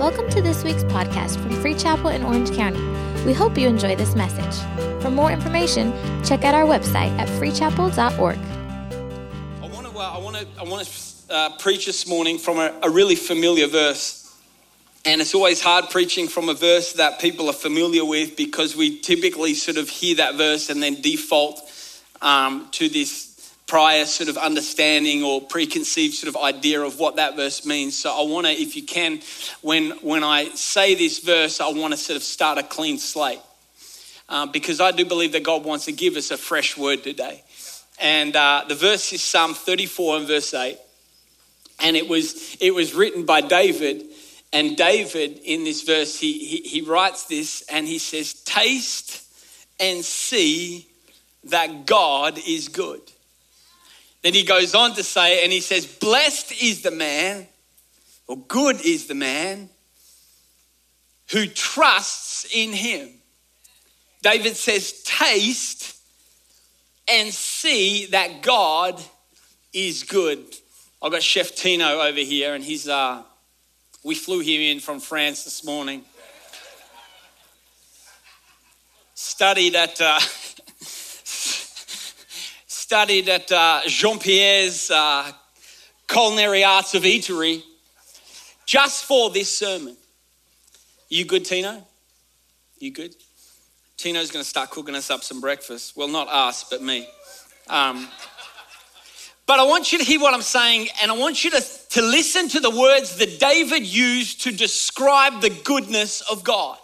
Welcome to this week's podcast from Free Chapel in Orange County. We hope you enjoy this message. For more information, check out our website at freechapel.org. I want to, uh, I want to, I want to uh, preach this morning from a, a really familiar verse. And it's always hard preaching from a verse that people are familiar with because we typically sort of hear that verse and then default um, to this prior sort of understanding or preconceived sort of idea of what that verse means. So I want to, if you can, when when I say this verse, I want to sort of start a clean slate uh, because I do believe that God wants to give us a fresh word today. And uh, the verse is Psalm 34 and verse 8, and it was it was written by David. And David, in this verse, he, he, he writes this and he says, Taste and see that God is good. Then he goes on to say, and he says, Blessed is the man, or good is the man, who trusts in him. David says, Taste and see that God is good. I've got Chef Tino over here, and he's, uh, we flew him in from France this morning. Studied at, uh, studied at uh, Jean Pierre's uh, Culinary Arts of Eatery just for this sermon. You good, Tino? You good? Tino's going to start cooking us up some breakfast. Well, not us, but me. Um, but I want you to hear what I'm saying, and I want you to, to listen to the words that David used to describe the goodness of God.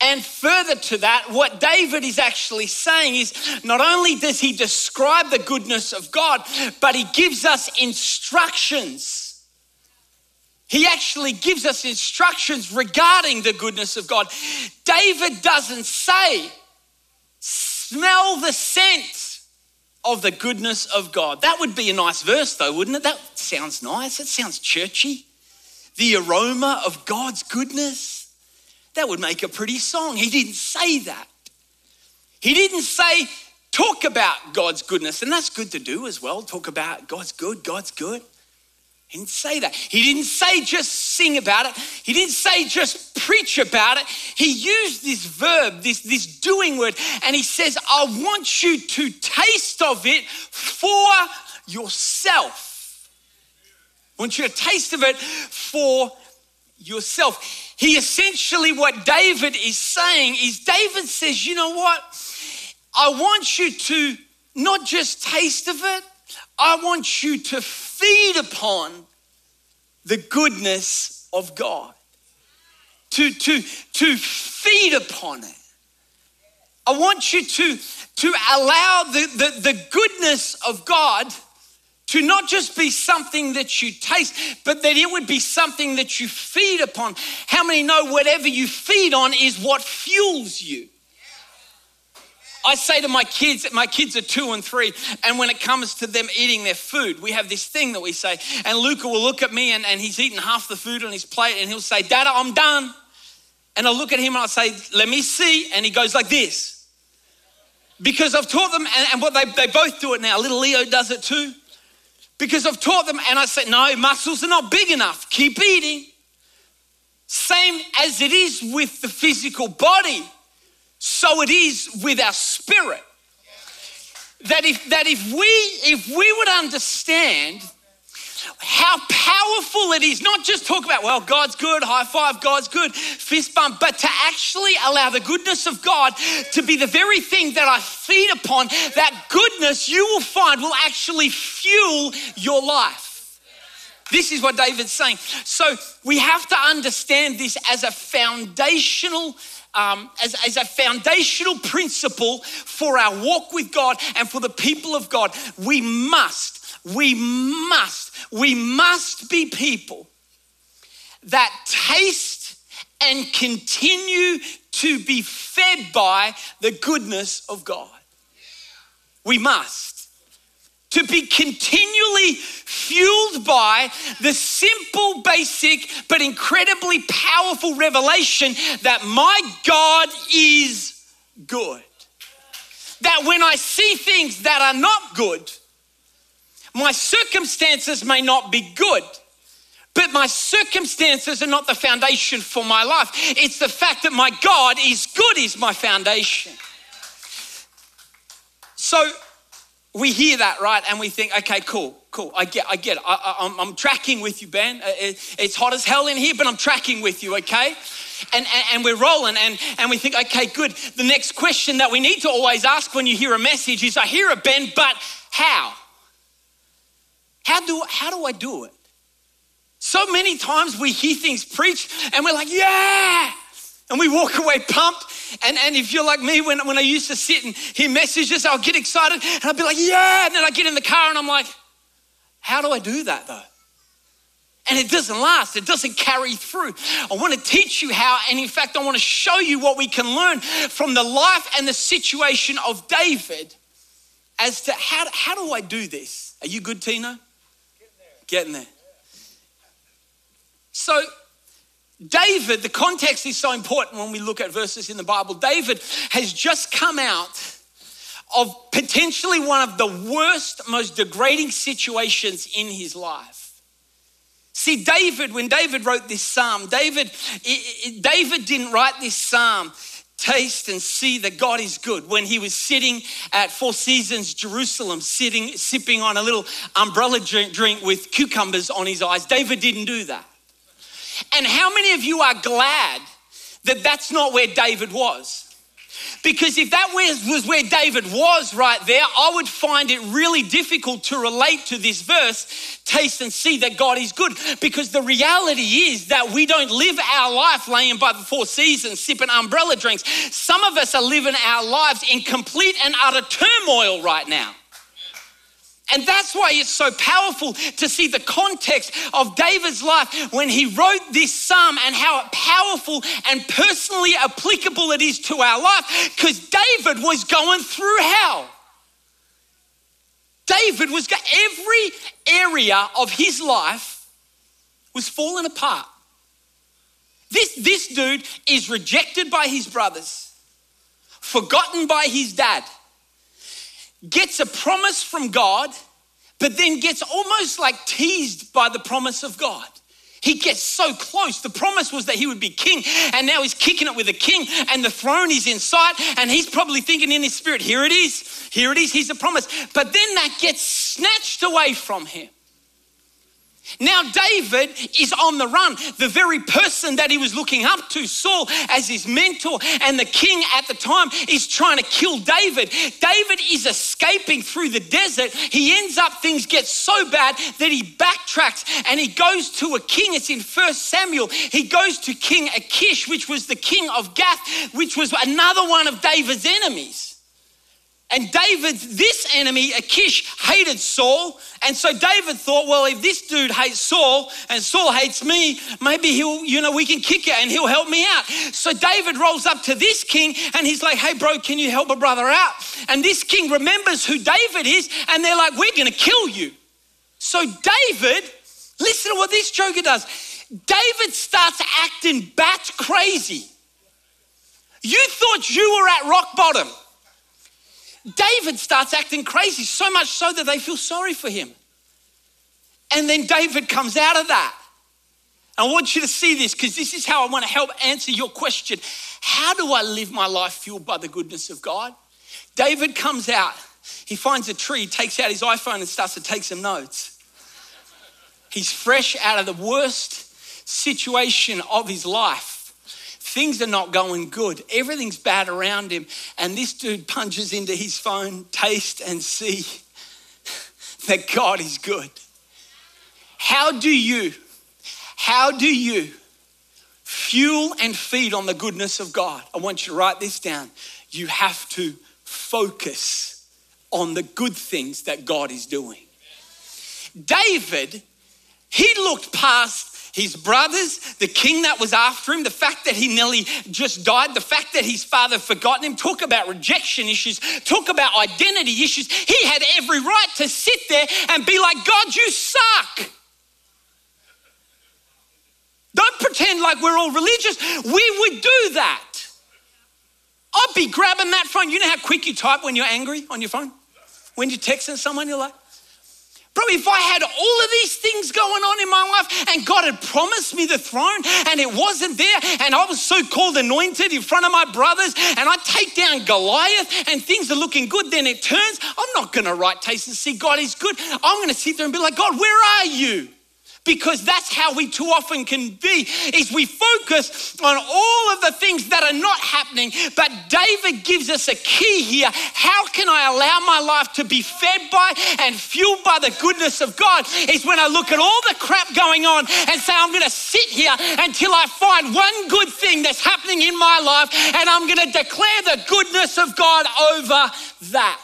And further to that, what David is actually saying is not only does he describe the goodness of God, but he gives us instructions. He actually gives us instructions regarding the goodness of God. David doesn't say, smell the scent of the goodness of God. That would be a nice verse, though, wouldn't it? That sounds nice. It sounds churchy. The aroma of God's goodness. That would make a pretty song. He didn't say that. He didn't say, talk about God's goodness. And that's good to do as well. Talk about God's good, God's good. He didn't say that. He didn't say just sing about it. He didn't say just preach about it. He used this verb, this, this doing word, and he says, I want you to taste of it for yourself. I want you to taste of it for yourself. He essentially, what David is saying is David says, you know what? I want you to not just taste of it, I want you to feed upon the goodness of God. To, to, to feed upon it. I want you to, to allow the, the, the goodness of God to not just be something that you taste, but that it would be something that you feed upon. How many know whatever you feed on is what fuels you? I say to my kids, my kids are two and three, and when it comes to them eating their food, we have this thing that we say, and Luca will look at me and, and he's eaten half the food on his plate, and he'll say, Dada, I'm done. And I'll look at him and I'll say, Let me see. And he goes like this. Because I've taught them, and, and what they, they both do it now. Little Leo does it too because I've taught them and I said, no, muscles are not big enough. Keep eating. Same as it is with the physical body, so it is with our spirit. That if, that if we if we would understand how powerful it is, not just talk about, well, God's good, high five, God's good, fist bump, but to actually allow the goodness of God to be the very thing that I feed upon, that goodness you will find will actually fuel your life. This is what David's saying. So we have to understand this as a foundational um, as, as, a foundational principle for our walk with God and for the people of God. We must we must, we must be people that taste and continue to be fed by the goodness of God. We must. To be continually fueled by the simple, basic, but incredibly powerful revelation that my God is good. That when I see things that are not good, my circumstances may not be good, But my circumstances are not the foundation for my life. It's the fact that my God is good, is my foundation. So we hear that, right? And we think, okay, cool, cool. I get, I get it. I, am tracking with you, Ben. Uh, it's hot as hell in here, but I'm tracking with you, okay? And, and, and, we're rolling and, and we think, okay, good. The next question that we need to always ask when you hear a message is, I hear it, Ben, but how? How do, how do I do it? So many times we hear things preached and we're like, yeah. And we walk away pumped. And, and if you're like me, when, when I used to sit and hear messages, I'll get excited and I'll be like, yeah. And then I get in the car and I'm like, how do I do that though? And it doesn't last, it doesn't carry through. I want to teach you how, and in fact, I want to show you what we can learn from the life and the situation of David as to how, how do I do this? Are you good, Tino? Getting there. So, David, the context is so important when we look at verses in the Bible. David has just come out of potentially one of the worst, most degrading situations in his life. See, David, when David wrote this psalm, David, David didn't write this psalm taste and see that God is good. When he was sitting at Four Seasons Jerusalem, sitting, sipping on a little umbrella drink, with cucumbers on his eyes, David didn't do that. And how many of you are glad that that's not where David was? Because if that was where David was right there, I would find it really difficult to relate to this verse taste and see that God is good. Because the reality is that we don't live our life laying by the four seasons, sipping umbrella drinks. Some of us are living our lives in complete and utter turmoil right now. And that's why it's so powerful to see the context of David's life when he wrote this psalm and how powerful and personally applicable it is to our life because David was going through hell. David was got every area of his life was falling apart. This, this dude is rejected by his brothers, forgotten by his dad gets a promise from God, but then gets almost like teased by the promise of God. He gets so close. The promise was that he would be king, and now he's kicking it with a king, and the throne is in sight, and he's probably thinking in his spirit, Here it is, here it is, here's the promise. But then that gets snatched away from him. Now, David is on the run. The very person that he was looking up to, Saul, as his mentor and the king at the time, is trying to kill David. David is escaping through the desert. He ends up, things get so bad that he backtracks and he goes to a king. It's in First Samuel. He goes to King Achish, which was the king of Gath, which was another one of David's enemies. And David, this enemy, Achish, hated Saul. And so David thought, well, if this dude hates Saul and Saul hates me, maybe he'll, you know, we can kick it and he'll help me out. So David rolls up to this king and he's like, hey, bro, can you help a brother out? And this king remembers who David is and they're like, we're going to kill you. So David, listen to what this joker does. David starts acting bat crazy. You thought you were at rock bottom. David starts acting crazy, so much so that they feel sorry for him. And then David comes out of that. I want you to see this because this is how I want to help answer your question. How do I live my life fueled by the goodness of God? David comes out, he finds a tree, takes out his iPhone and starts to take some notes. He's fresh out of the worst situation of his life things are not going good. Everything's bad around him. And this dude punches into his phone, taste and see that God is good. How do you, how do you fuel and feed on the goodness of God? I want you to write this down. You have to focus on the good things that God is doing. David, he looked past his brothers, the king that was after him, the fact that he nearly just died, the fact that his father forgotten him, talk about rejection issues, talk about identity issues. He had every right to sit there and be like, God, you suck. Don't pretend like we're all religious. We would do that. I'd be grabbing that phone. You know how quick you type when you're angry on your phone? When you're texting someone, you're like, Bro, if I had all of these things going on in my life and God had promised me the throne and it wasn't there and I was so called anointed in front of my brothers and I take down Goliath and things are looking good, then it turns, I'm not going to write taste and see God is good. I'm going to sit there and be like, God, where are you? Because that's how we too often can be is we focus on all of the things that are not happening. But david gives us a key here. How can i allow my life to be fed by and fueled by the goodness of god? Is when i look at all the crap going on and say i'm going to sit here until i find one good thing that's happening in my life and i'm going to declare the goodness of god over that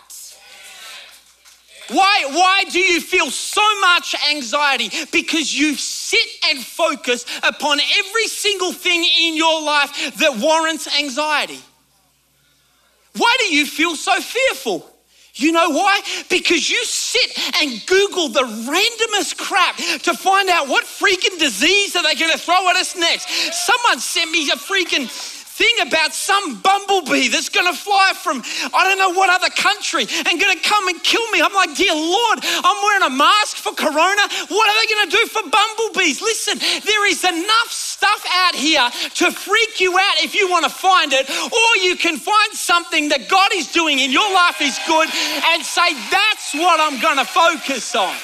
why, why do you feel so much anxiety? Because you sit and focus upon every single thing in your life that warrants anxiety. Why do you feel so fearful? You know why? Because you sit and Google the randomest crap to find out what freaking disease are they going to throw at us next. Someone sent me a freaking thing about some bumblebee that's going to fly from I don't know what other country and going to come and kill me. I'm like, dear Lord, I'm wearing a mask for Corona. What are they going to do for bumblebees? Listen, there is enough stuff out here to freak you out if you want to find it, or you can find something that God is doing in your life is good and say, that's what I'm going to focus on.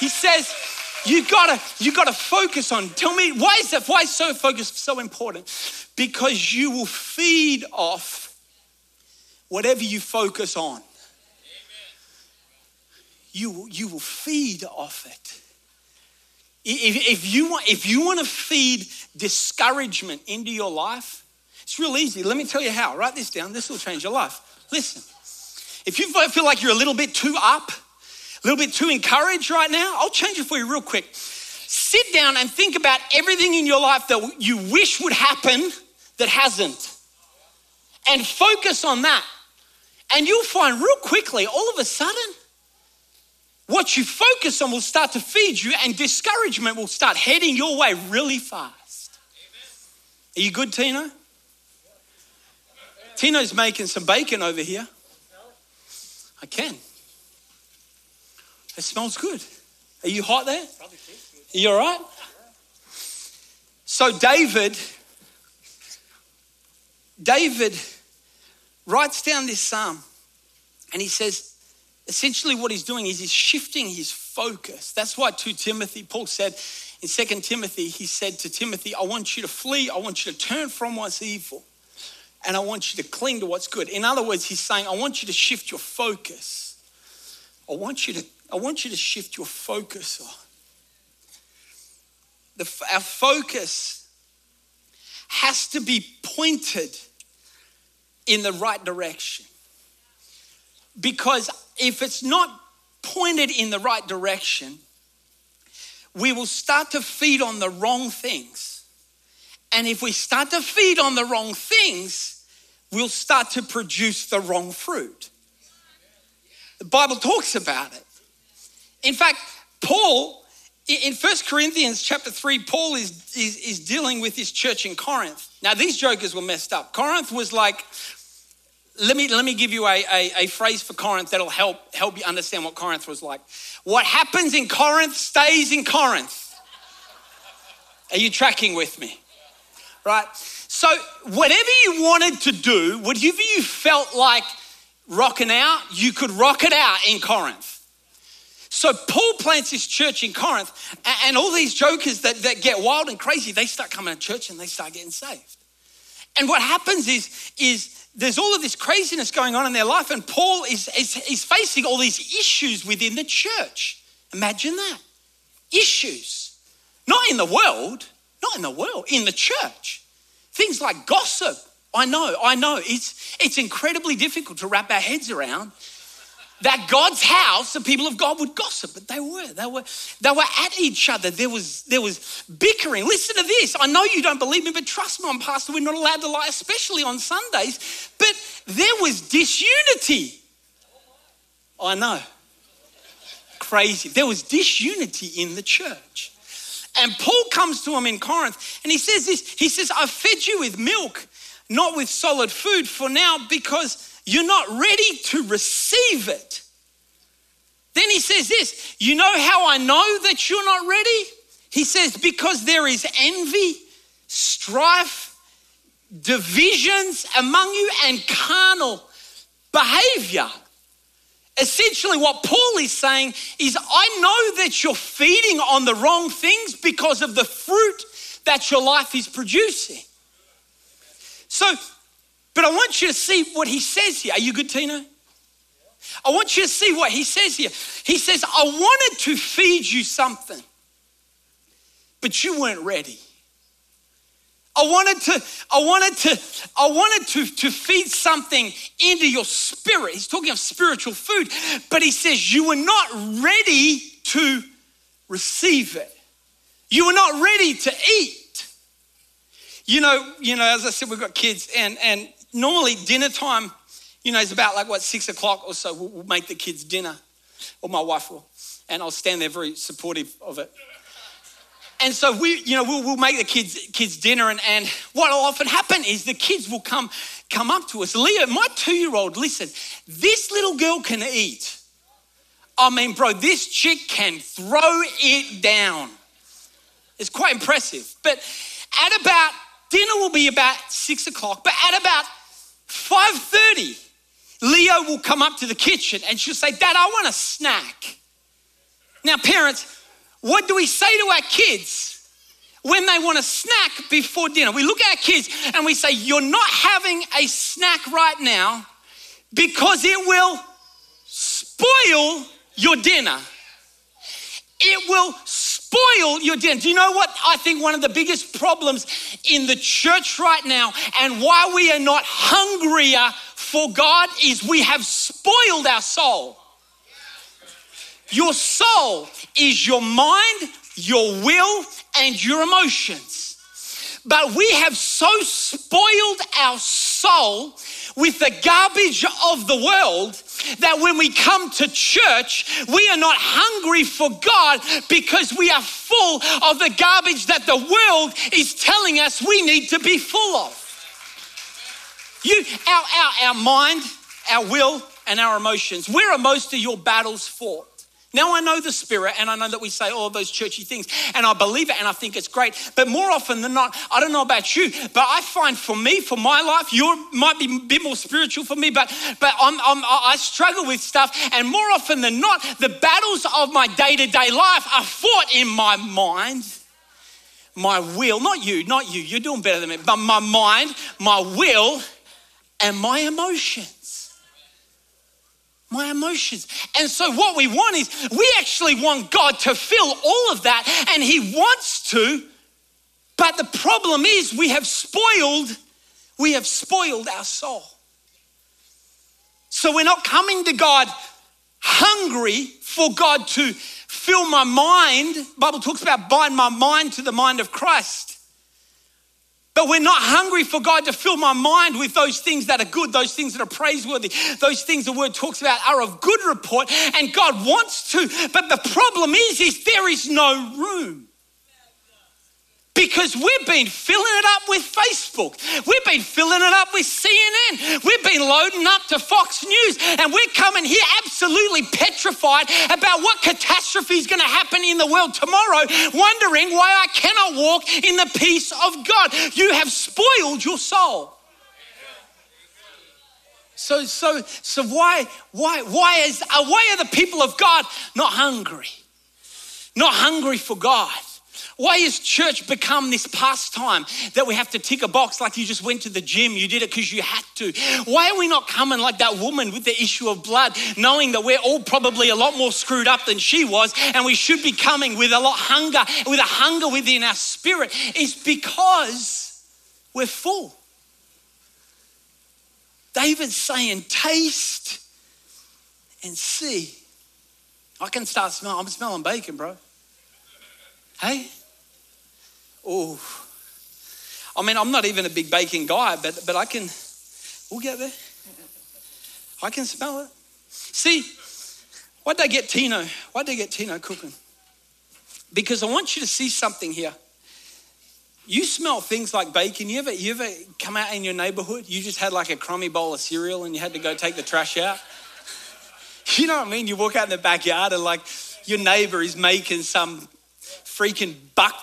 He says, you gotta, you gotta focus on. Tell me, why is that? Why is so focus so important? Because you will feed off whatever you focus on. You, you will feed off it. If, if, you want, if you want to feed discouragement into your life, it's real easy. Let me tell you how. Write this down. This will change your life. Listen, if you feel like you're a little bit too up, a little bit too encouraged right now, I'll change it for you real quick. Sit down and think about everything in your life that you wish would happen that hasn't. And focus on that. And you'll find real quickly, all of a sudden, what you focus on will start to feed you, and discouragement will start heading your way really fast. Are you good, Tino? Tino's making some bacon over here. I can. It smells good. Are you hot there? Are you all right? So David, David writes down this psalm and he says, essentially what he's doing is he's shifting his focus. That's why 2 Timothy, Paul said in 2 Timothy, he said to Timothy, I want you to flee, I want you to turn from what's evil, and I want you to cling to what's good. In other words, he's saying, I want you to shift your focus. I want you to I want you to shift your focus on. The, our focus has to be pointed in the right direction. Because if it's not pointed in the right direction, we will start to feed on the wrong things. And if we start to feed on the wrong things, we'll start to produce the wrong fruit. The Bible talks about it. In fact, Paul, in 1 Corinthians chapter 3, Paul is, is, is dealing with this church in Corinth. Now, these jokers were messed up. Corinth was like, let me, let me give you a, a, a, phrase for Corinth that'll help, help you understand what Corinth was like. What happens in Corinth stays in Corinth. Are you tracking with me? Right? So, whatever you wanted to do, whatever you felt like rocking out, you could rock it out in Corinth. So Paul plants his church in Corinth, and all these jokers that, that get wild and crazy, they start coming to church and they start getting saved. And what happens is, is there's all of this craziness going on in their life, and Paul is, is, is facing all these issues within the church. Imagine that. Issues. Not in the world, not in the world, in the church. Things like gossip. I know, I know. It's, it's incredibly difficult to wrap our heads around that God's house, the people of God would gossip, but they were. They were, they were at each other. There was, there was bickering. Listen to this. I know you don't believe me, but trust me, I'm pastor. We're not allowed to lie, especially on Sundays. But there was disunity. I know. Crazy. There was disunity in the church. And Paul comes to him in Corinth and he says this. He says, I fed you with milk, not with solid food, for now because you're not ready to receive it. Then he says this You know how I know that you're not ready? He says, Because there is envy, strife, divisions among you, and carnal behavior. Essentially, what Paul is saying is, I know that you're feeding on the wrong things because of the fruit that your life is producing. So, but I want you to see what he says here. Are you good, Tino? I want you to see what he says here. He says, I wanted to feed you something, but you weren't ready. I wanted to, I wanted to, I wanted to, to feed something into your spirit. He's talking of spiritual food, but he says you were not ready to receive it. You were not ready to eat. You know, you know, as I said, we've got kids, and and normally dinner time, you know, is about like what six o'clock or so. We'll, we'll make the kids dinner, or my wife will, and I'll stand there very supportive of it and so we, you know, we'll, we'll make the kids kids dinner, and, and what will often happen is the kids will come come up to us. Leah, my two year old, listen, this little girl can eat. I mean, bro, this chick can throw it down. It's quite impressive. But at about dinner will be about six o'clock, but at about five thirty, Leo will come up to the kitchen and she'll say, Dad, I want a snack. Now, parents, what do we say to our kids when they want a snack before dinner? We look at our kids and we say, You're not having a snack right now because it will spoil your dinner. It will spoil your dinner. Do you know what I think one of the biggest problems in the church right now and why we are not hungrier for God is we have spoiled our soul. Your soul is your mind, your will, and your emotions. But we have so spoiled our soul with the garbage of the world that when we come to church, we are not hungry for God because we are full of the garbage that the world is telling us we need to be full of. You, our, our, our mind, our will, and our emotions, where are most of your battles fought? Now I know the Spirit and I know that we say all those churchy things and I believe it and I think it's great. But more often than not, I don't know about you, but I find for me, for my life, you might be a bit more spiritual for me, but, but I'm, I'm, I struggle with stuff. And more often than not, the battles of my day to day life are fought in my mind, my will, not you, not you, you're doing better than me, but my mind, my will, and my emotions my emotions. And so, what we want is we actually want God to fill all of that, and He wants to. But the problem is, we have spoiled, we have spoiled our soul. So, we're not coming to God hungry for God to fill my mind. Bible talks about bind my mind to the mind of Christ. But we're not hungry for God to fill my mind with those things that are good, those things that are praiseworthy, those things the word talks about are of good report, and God wants to. But the problem is, is there is no room. Because we've been filling it up with Facebook. We've been filling it up with CNN. We've been loading up to Fox News. And we're coming here absolutely petrified about what catastrophe is going to happen in the world tomorrow, wondering why I cannot walk in the peace of God. You have spoiled your soul. So, so, so why, why, why is, uh, why are the people of God not hungry? Not hungry for God? Why has church become this pastime that we have to tick a box like you just went to the gym, you did it because you had to? Why are we not coming like that woman with the issue of blood, knowing that we're all probably a lot more screwed up than she was, and we should be coming with a lot hunger, with a hunger within our spirit? It's because we're full. David's saying, taste and see. I can start smelling, I'm smelling bacon, bro. Hey? Oh, I mean, I'm not even a big baking guy, but, but I can, we'll get there. I can smell it. See, why'd they get Tino? Why'd they get Tino cooking? Because I want you to see something here. You smell things like bacon. You ever, you ever come out in your neighborhood? You just had like a crummy bowl of cereal and you had to go take the trash out? You know what I mean? You walk out in the backyard and like your neighbor is making some freaking buck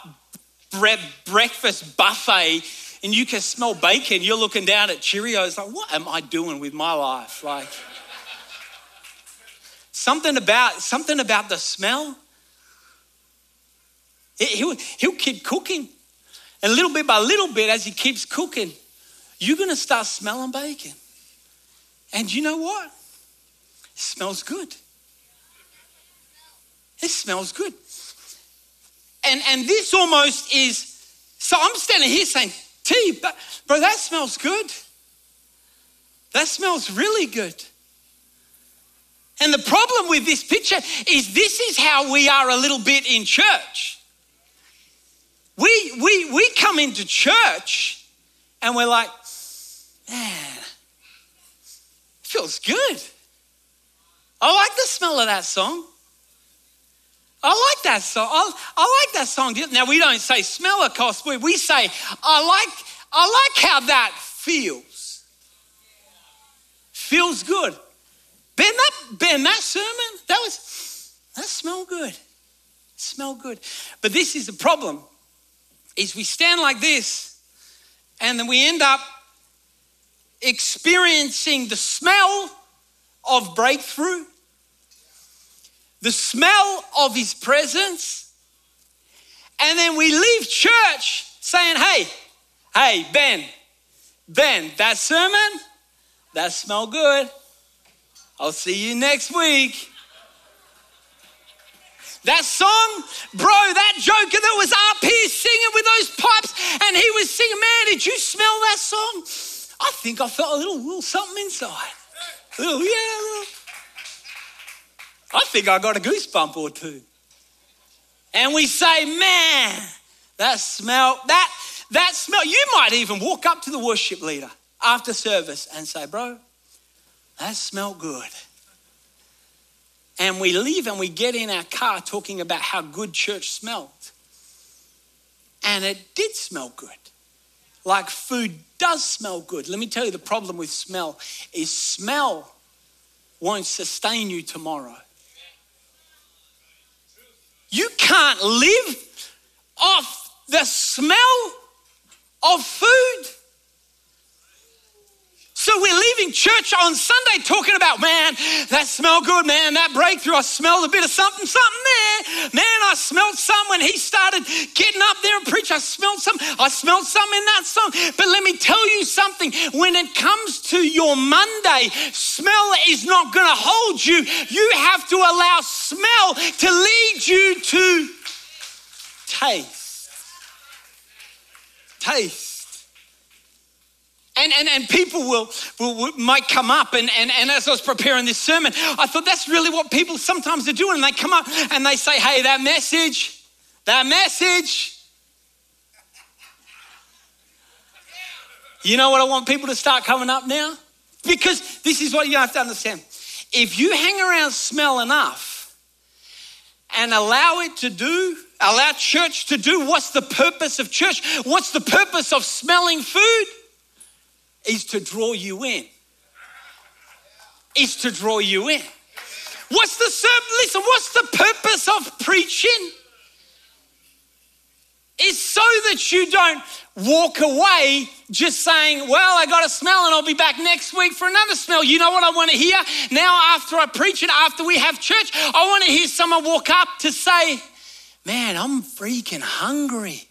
breakfast buffet and you can smell bacon. You're looking down at Cheerios like, what am I doing with my life? Like something about something about the smell. He'll, he'll keep cooking. And little bit by little bit, as he keeps cooking, you're going to start smelling bacon. And you know what? It smells good. It smells good. And, and this almost is, so I'm standing here saying, T, but, bro, that smells good. That smells really good. And the problem with this picture is this is how we are a little bit in church. We, we, we come into church and we're like, man, feels good. I like the smell of that song. I like that song. I, I like that song. Now we don't say smell of course. We, we say I like I like how that feels. Feels good. Ben, that Ben, that sermon that was that smelled good. Smell good. But this is the problem: is we stand like this, and then we end up experiencing the smell of breakthrough, the smell of his presence, and then we leave church saying, hey, hey, Ben, Ben, that sermon, that smelled good. I'll see you next week. That song, bro, that joker that was up here singing with those pipes and he was singing, man, did you smell that song? I think I felt a little, little something inside. A little, yeah, a little. I think I got a goosebump or two. And we say, man, that smell, that, that smell. You might even walk up to the worship leader after service and say, bro, that smelled good. And we leave and we get in our car talking about how good church smelled. And it did smell good like food does smell good. Let me tell you the problem with smell is smell won't sustain you tomorrow. You can't live off the smell of food. So we're leaving church on Sunday talking about, man, that smelled good, man, that breakthrough. I smelled a bit of something, something there. Man, I smelled some when he started getting up there and preach. I smelled some. I smelled some in that song. But let me tell you something. When it comes to your Monday, smell is not going to hold you. You have to allow smell to lead you to taste. Taste. And, and, and people will, will, might come up and, and, and as I was preparing this sermon, I thought that's really what people sometimes are doing. And they come up and they say, hey, that message, that message. You know what I want people to start coming up now? Because this is what you have to understand. If you hang around smell enough and allow it to do, allow church to do, what's the purpose of church? What's the purpose of smelling food? Is to draw you in. Is to draw you in. What's the listen? What's the purpose of preaching? Is so that you don't walk away just saying, Well, I got a smell and I'll be back next week for another smell. You know what I want to hear? Now, after I preach it, after we have church, I want to hear someone walk up to say, Man, I'm freaking hungry.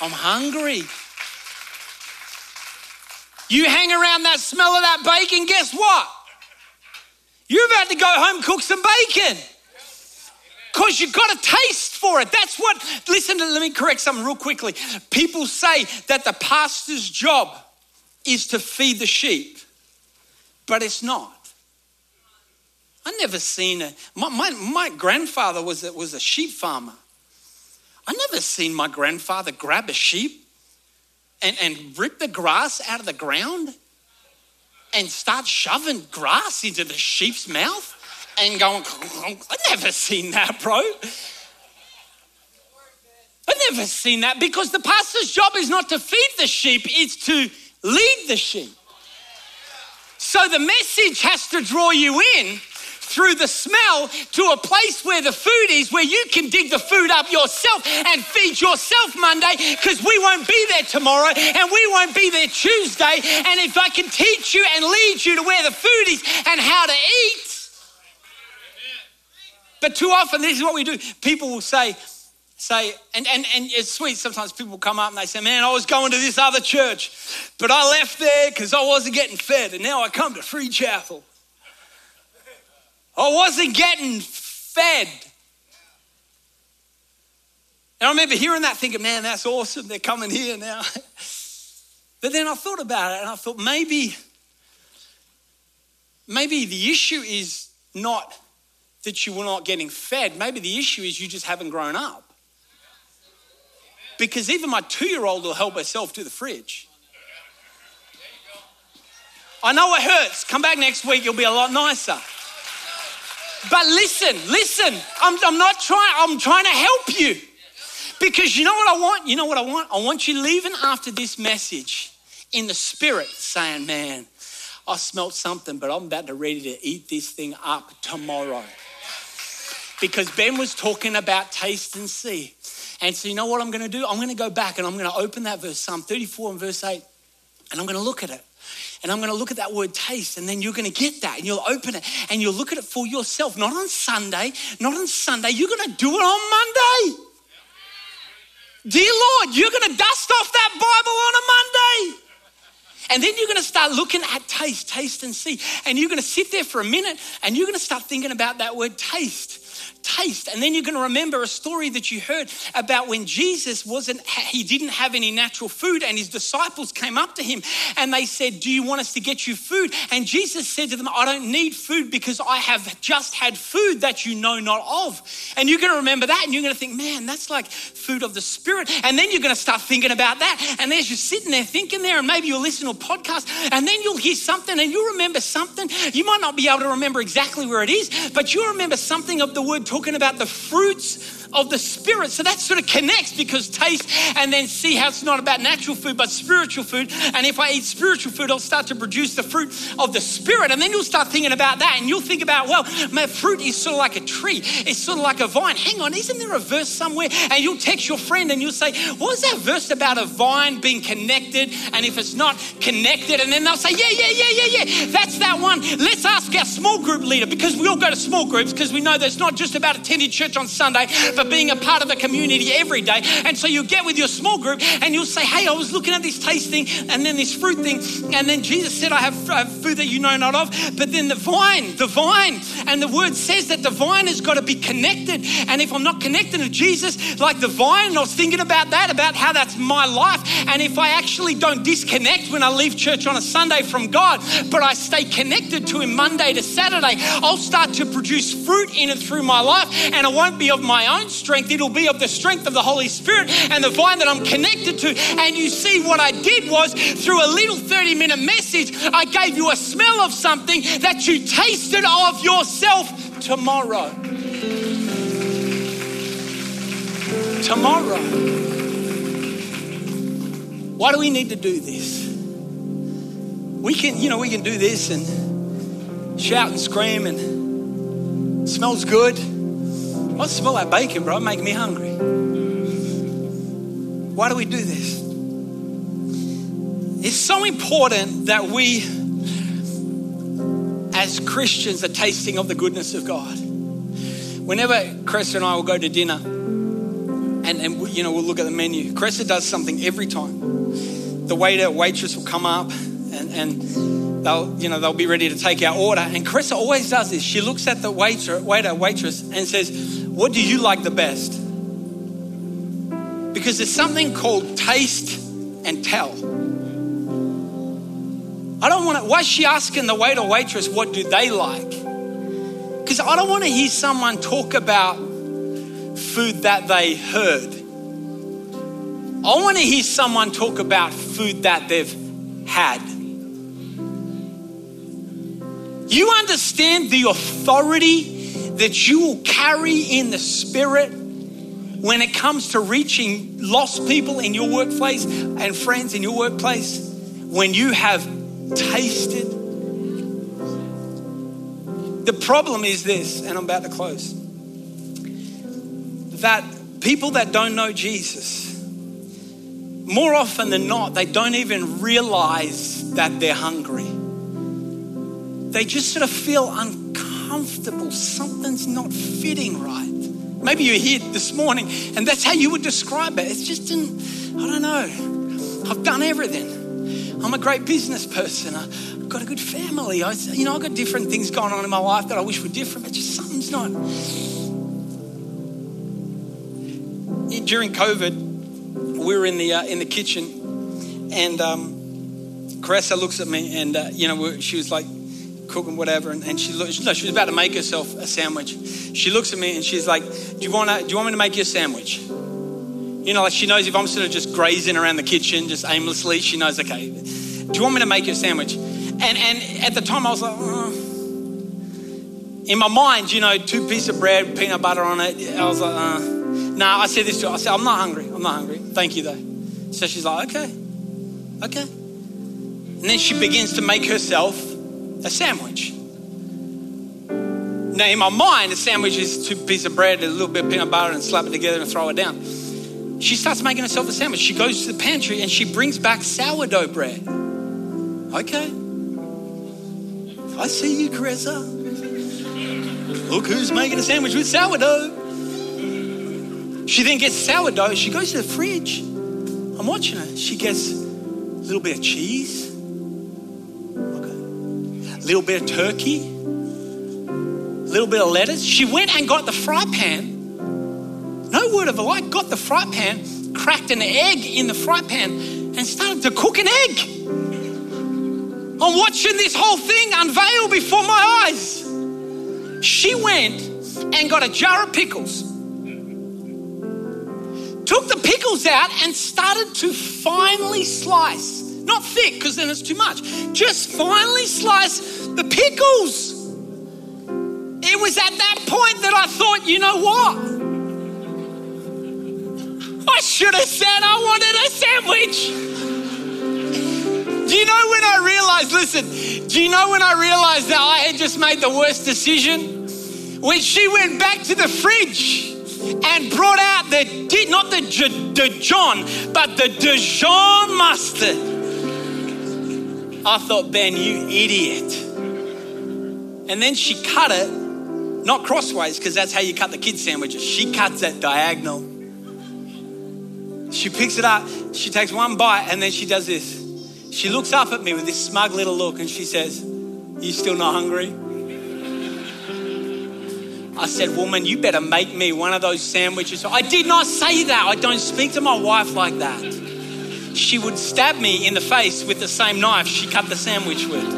I'm hungry. You hang around that smell of that bacon, guess what? You're about to go home cook some bacon. Because you've got a taste for it. That's what, listen, to, let me correct something real quickly. People say that the pastor's job is to feed the sheep, but it's not. I never seen a, my, my, my grandfather was a, was a sheep farmer. I never seen my grandfather grab a sheep and, and rip the grass out of the ground and start shoving grass into the sheep's mouth and going, I never seen that, bro. I never seen that because the pastor's job is not to feed the sheep, it's to lead the sheep. So the message has to draw you in through the smell to a place where the food is, where you can dig the food up yourself and feed yourself Monday, because we won't be there tomorrow and we won't be there Tuesday. And if I can teach you and lead you to where the food is and how to eat, but too often, this is what we do. People will say, say, and, and, and it's sweet. Sometimes people come up and they say, Man, I was going to this other church, but I left there because I wasn't getting fed, and now I come to Free Chapel. I wasn't getting fed. And I remember hearing that thinking, man, that's awesome. They're coming here now. but then I thought about it and I thought maybe, maybe the issue is not that you were not getting fed. Maybe the issue is you just haven't grown up. Because even my two year old will help herself to the fridge. I know it hurts. Come back next week, you'll be a lot nicer. But listen, listen, I'm, I'm not trying, I'm trying to help you. Because you know what I want? You know what I want? I want you leaving after this message in the spirit saying, man, I smelt something, but I'm about to ready to eat this thing up tomorrow. Because Ben was talking about taste and see. And so you know what I'm going to do? I'm going to go back and I'm going to open that verse, Psalm 34 and verse 8, and I'm going to look at it. And I'm going to look at that word taste, and then you're going to get that, and you'll open it, and you'll look at it for yourself. Not on Sunday, not on Sunday. You're going to do it on Monday. Dear Lord, you're going to dust off that Bible on a Monday. And then you're going to start looking at taste, taste and see. And you're going to sit there for a minute and you're going to start thinking about that word taste taste. And then you're going to remember a story that you heard about when Jesus wasn't, he didn't have any natural food, and his disciples came up to him and they said, Do you want us to get you food? And Jesus said to them, I don't need food because I have just had food that you know not of. And you're going to remember that and you're going to think, Man, that's like food of the Spirit. And then you're going to start thinking about that. And as you're sitting there thinking there, and maybe you'll listen to a podcast, and then you'll hear something and you'll remember something. You might not be able to remember exactly where it is, but you'll remember something of the word talking about the fruits of the Spirit. So that sort of connects because taste and then see how it's not about natural food but spiritual food. And if I eat spiritual food, I'll start to produce the fruit of the Spirit. And then you'll start thinking about that and you'll think about, well, my fruit is sort of like a tree, it's sort of like a vine. Hang on, isn't there a verse somewhere? And you'll text your friend and you'll say, what is that verse about a vine being connected? And if it's not connected, and then they'll say, yeah, yeah, yeah, yeah, yeah, that's that one. Let's ask our small group leader because we all go to small groups because we know that it's not just about attending church on Sunday, for being a part of the community every day. And so you get with your small group and you'll say, Hey, I was looking at this taste thing and then this fruit thing. And then Jesus said, I have, food that you know not of. But then the vine, the vine, and the word says that the vine has got to be connected. And if I'm not connected to Jesus, like the vine, I was thinking about that, about how that's my life. And if I actually don't disconnect when I leave church on a Sunday from God, but I stay connected to Him Monday to Saturday, I'll start to produce fruit in and through my life. And it won't be of my own strength, it'll be of the strength of the Holy Spirit and the vine that I'm connected to. And you see, what I did was through a little 30 minute message, I gave you a smell of something that you tasted of yourself tomorrow. Tomorrow. Why do we need to do this? We can, you know, we can do this and shout and scream and smells good. I smell that bacon, bro. Make me hungry. Why do we do this? It's so important that we, as Christians, are tasting of the goodness of God. Whenever Cressa and I will go to dinner, and, and you know we'll look at the menu. Cressa does something every time. The waiter, waitress will come up, and, and they'll you know they'll be ready to take our order. And Cressa always does this. She looks at the waiter, waiter, waitress, and says, what do you like the best? Because there's something called taste and tell. I don't want to, why is she asking the waiter waitress what do they like? Because I don't want to hear someone talk about food that they heard. I want to hear someone talk about food that they've had. You understand the authority that you will carry in the spirit when it comes to reaching lost people in your workplace and friends in your workplace when you have tasted The problem is this, and I'm about to close that people that don't know Jesus, more often than not, they don't even realize that they're hungry. They just sort of feel uncomfortable. Something's not fitting right. Maybe you're here this morning and that's how you would describe it. It's just, an, I don't know. I've done everything. I'm a great business person. I've got a good family. I, you know, I've got different things going on in my life that I wish were different, but just something's not. During COVID, we were in the uh, in the kitchen, and um, Caressa looks at me, and uh, you know, she was like cooking whatever, and, and she looked. No, she was about to make herself a sandwich. She looks at me and she's like, "Do you want to? Do you want me to make you a sandwich?" You know, like she knows if I'm sort of just grazing around the kitchen, just aimlessly, she knows, okay, do you want me to make you a sandwich? And and at the time I was like, oh. in my mind, you know, two pieces of bread, peanut butter on it. I was like, uh. nah. I said this to her. I said, I'm not hungry. I'm not hungry. Thank you though. So she's like, okay, okay. And then she begins to make herself a sandwich. Now, in my mind, a sandwich is two pieces of bread, a little bit of peanut butter, and slap it together and throw it down. She starts making herself a sandwich. She goes to the pantry and she brings back sourdough bread. Okay. I see you, Caressa. Look who's making a sandwich with sourdough. She then gets sourdough. She goes to the fridge. I'm watching her. She gets a little bit of cheese, little bit of turkey, little bit of lettuce. She went and got the fry pan. No word of a lie, got the fry pan, cracked an egg in the fry pan, and started to cook an egg. I'm watching this whole thing unveil before my eyes. She went and got a jar of pickles, took the pickles out, and started to finely slice. Not thick, because then it's too much. Just finely slice the pickles. It was at that point that I thought, you know what? I should have said I wanted a sandwich. Do you know when I realized, listen, do you know when I realized that I had just made the worst decision? When she went back to the fridge and brought out the, not the Dijon, but the Dijon mustard. I thought, Ben, you idiot. And then she cut it, not crossways, because that's how you cut the kid sandwiches. She cuts it diagonal. She picks it up, she takes one bite, and then she does this. She looks up at me with this smug little look and she says, You still not hungry? I said, Woman, you better make me one of those sandwiches. I did not say that. I don't speak to my wife like that. She would stab me in the face with the same knife she cut the sandwich with.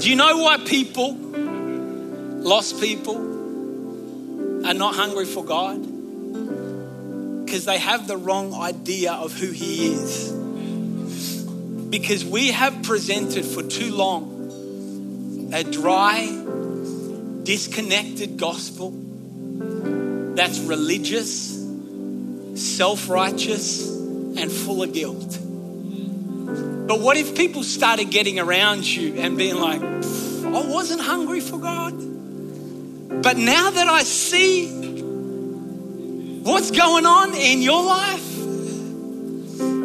Do you know why people, lost people, are not hungry for God? because they have the wrong idea of who He is. Because we have presented for too long a dry, disconnected gospel that's religious, self righteous, and full of guilt. But what if people started getting around you and being like, I wasn't hungry for God? But now that I see what's going on in your life.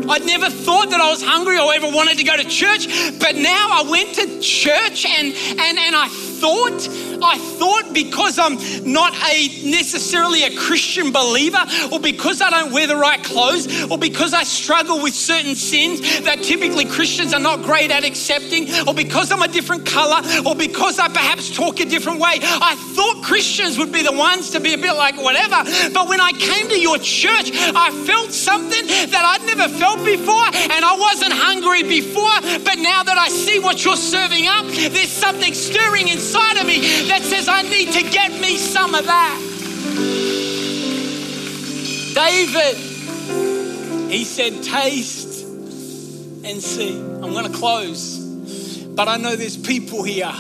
I'd never thought that I was hungry or ever wanted to go to church, but now I went to church and, and, and I thought, I thought because I'm not a necessarily a Christian believer, or because I don't wear the right clothes, or because I struggle with certain sins that typically Christians are not great at accepting, or because I'm a different color, or because I perhaps talk a different way, I thought Christians would be the ones to be a bit like whatever. But when I came to your church, I felt something that I'd never felt before, and I wasn't hungry before, but now that I see what you're serving up, there's something stirring inside of me that says, I need to get me some of that. David, he said, Taste and see. I'm going to close, but I know there's people here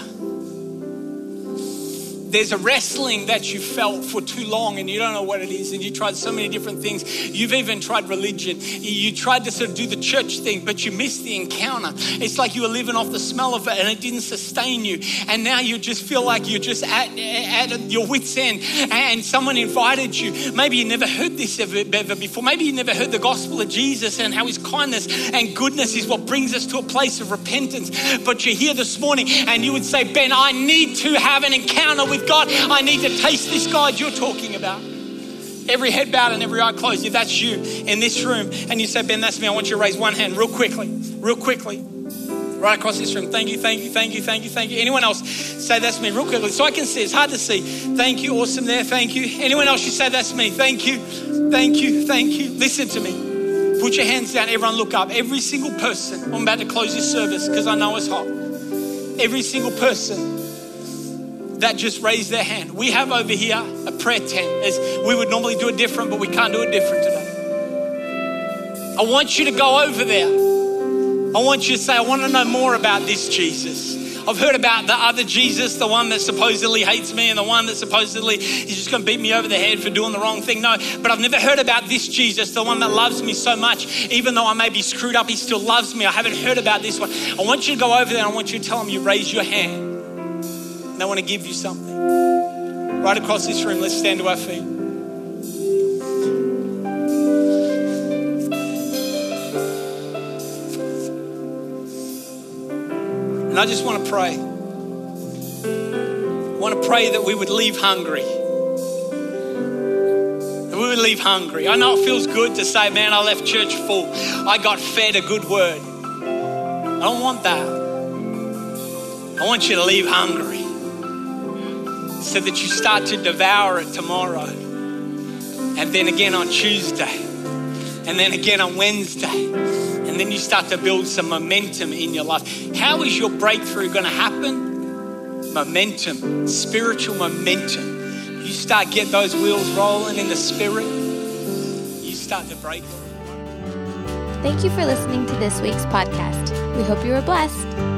there's a wrestling that you felt for too long and you don't know what it is and you tried so many different things. You've even tried religion. You tried to sort of do the church thing but you missed the encounter. It's like you were living off the smell of it and it didn't sustain you. And now you just feel like you're just at, at your wits end and someone invited you. Maybe you never heard this ever, ever before. Maybe you never heard the gospel of jesus and how his kindness and goodness is what brings us to a place of repentance. But you're here this morning and you would say ben i need to have an encounter with with God. I need to taste this God you're talking about. Every head bowed and every eye closed. If that's you in this room and you say, Ben, that's me, I want you to raise one hand real quickly, real quickly. Right across this room. Thank you, thank you, thank you, thank you, thank you. Anyone else say that's me real quickly so I can see. It's hard to see. Thank you. Awesome there. Thank you. Anyone else you say that's me? Thank you. Thank you. Thank you. Listen to me. Put your hands down. Everyone look up. Every single person. I'm about to close this service because I know it's hot. Every single person that just raised their hand. We have over here a prayer tent. As we would normally do it different, but we can't do it different today. I want you to go over there. I want you to say, I want to know more about this Jesus. I've heard about the other Jesus, the one that supposedly hates me and the one that supposedly is just going to beat me over the head for doing the wrong thing. No, but I've never heard about this Jesus, the one that loves me so much. Even though I may be screwed up, he still loves me. I haven't heard about this one. I want you to go over there and I want you to tell him you raise your hand and I want to give you something. Right across this room, let's stand to our feet. And I just want to pray. I want to pray that we would leave hungry. That we would leave hungry. I know it feels good to say, man, I left church full. I got fed a good word. I don't want that. I want you to leave hungry so that you start to devour it tomorrow. And then again on Tuesday. And then again on Wednesday. And then you start to build some momentum in your life. How is your breakthrough going to happen? Momentum, spiritual momentum. You start get those wheels rolling in the spirit. You start to break. Thank you for listening to this week's podcast. We hope you were blessed.